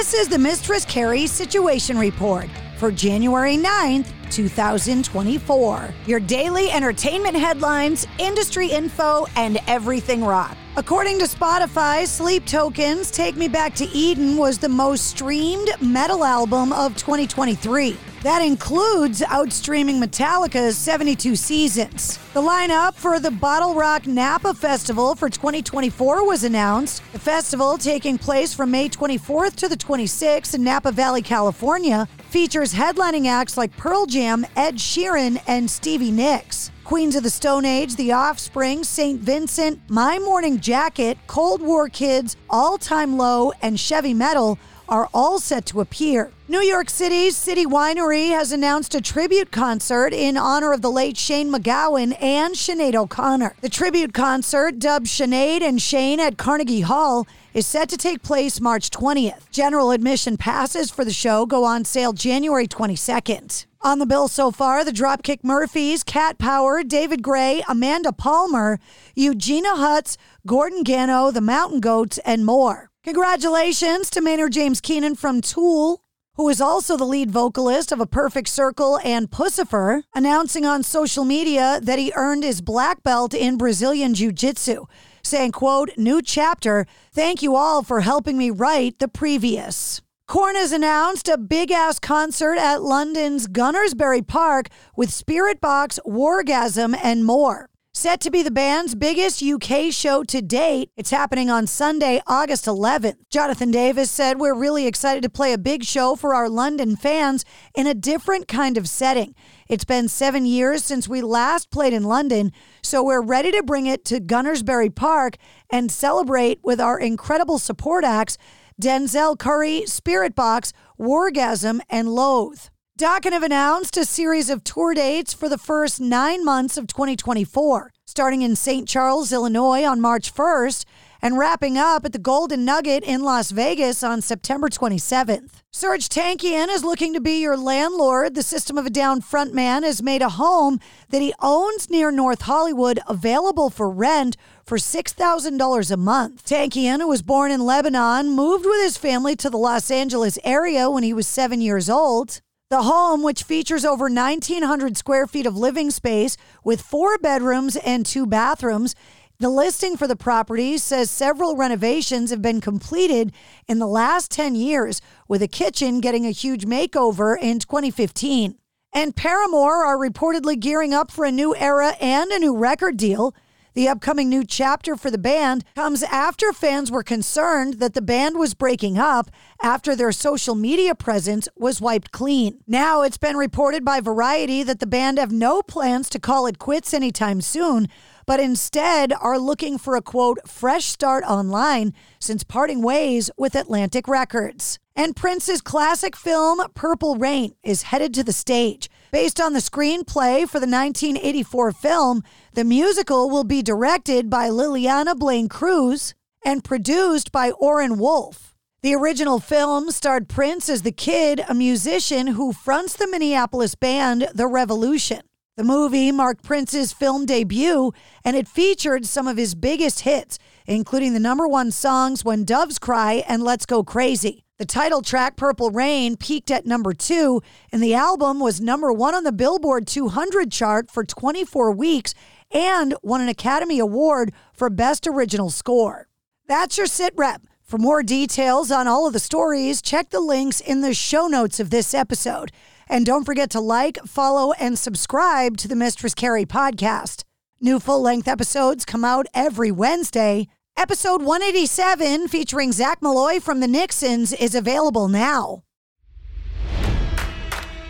This is the Mistress Carrie Situation Report for January 9th, 2024. Your daily entertainment headlines, industry info, and everything rock. According to Spotify, Sleep Tokens Take Me Back to Eden was the most streamed metal album of 2023. That includes outstreaming Metallica's 72 seasons. The lineup for the Bottle Rock Napa Festival for 2024 was announced. The festival, taking place from May 24th to the 26th in Napa Valley, California, features headlining acts like Pearl Jam, Ed Sheeran, and Stevie Nicks. Queens of the Stone Age, The Offspring, St. Vincent, My Morning Jacket, Cold War Kids, All Time Low, and Chevy Metal are all set to appear. New York City's City Winery has announced a tribute concert in honor of the late Shane MacGowan and Sinead O'Connor. The tribute concert, dubbed Sinead and Shane at Carnegie Hall, is set to take place March 20th. General admission passes for the show go on sale January 22nd. On the bill so far, the Dropkick Murphys, Cat Power, David Gray, Amanda Palmer, Eugenia Hutz, Gordon Gano, the Mountain Goats, and more. Congratulations to Maynard James Keenan from Tool, who is also the lead vocalist of A Perfect Circle and Puscifer, announcing on social media that he earned his black belt in Brazilian Jiu-Jitsu, saying, quote, new chapter, thank you all for helping me write the previous. Korn has announced a big ass concert at London's Gunnersbury Park with Spiritbox, Wargasm, and more. Set to be the band's biggest UK show to date, it's happening on Sunday, August 11th. Jonathan Davis said, We're really excited to play a big show for our London fans in a different kind of setting. It's been seven years since we last played in London, so we're ready to bring it to Gunnersbury Park and celebrate with our incredible support acts Denzel Curry, Spiritbox, Wargasm, and Loathe. Have announced a series of tour dates for the first nine months of 2024, starting in St. Charles, Illinois on March 1st and wrapping up at the Golden Nugget in Las Vegas on September 27th. Serj Tankian is looking to be your landlord. The System of a Down frontman has made a home that he owns near North Hollywood available for rent for $6,000 a month. Tankian, who was born in Lebanon, moved with his family to the Los Angeles area when he was seven years old. The home, which features over 1,900 square feet of living space with four bedrooms and two bathrooms, the listing for the property says several renovations have been completed in the last 10 years, with a kitchen getting a huge makeover in 2015. And Paramore are reportedly gearing up for a new era and a new record deal. The upcoming new chapter for the band comes after fans were concerned that the band was breaking up after their social media presence was wiped clean. Now it's been reported by Variety that the band have no plans to call it quits anytime soon, but instead are looking for a quote, fresh start online since parting ways with Atlantic Records. And Prince's classic film, Purple Rain, is headed to the stage. Based on the screenplay for the 1984 film, the musical will be directed by Lileana Blain-Cruz and produced by Orin Wolf. The original film starred Prince as the kid, a musician who fronts the Minneapolis band The Revolution. The movie marked Prince's film debut, and it featured some of his biggest hits, including the number one songs When Doves Cry and Let's Go Crazy. The title track, Purple Rain, peaked at number two, and the album was number one on the Billboard 200 chart for 24 weeks and won an Academy Award for Best Original Score. That's your sit rep. For more details on all of the stories, check the links in the show notes of this episode. And don't forget to like, follow, and subscribe to the Mistress Carrie podcast. New full length episodes come out every Wednesday. Episode 187, featuring Zac Maloy from the Nixons, is available now.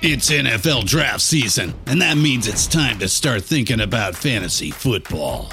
It's NFL draft season, and that means it's time to start thinking about fantasy football.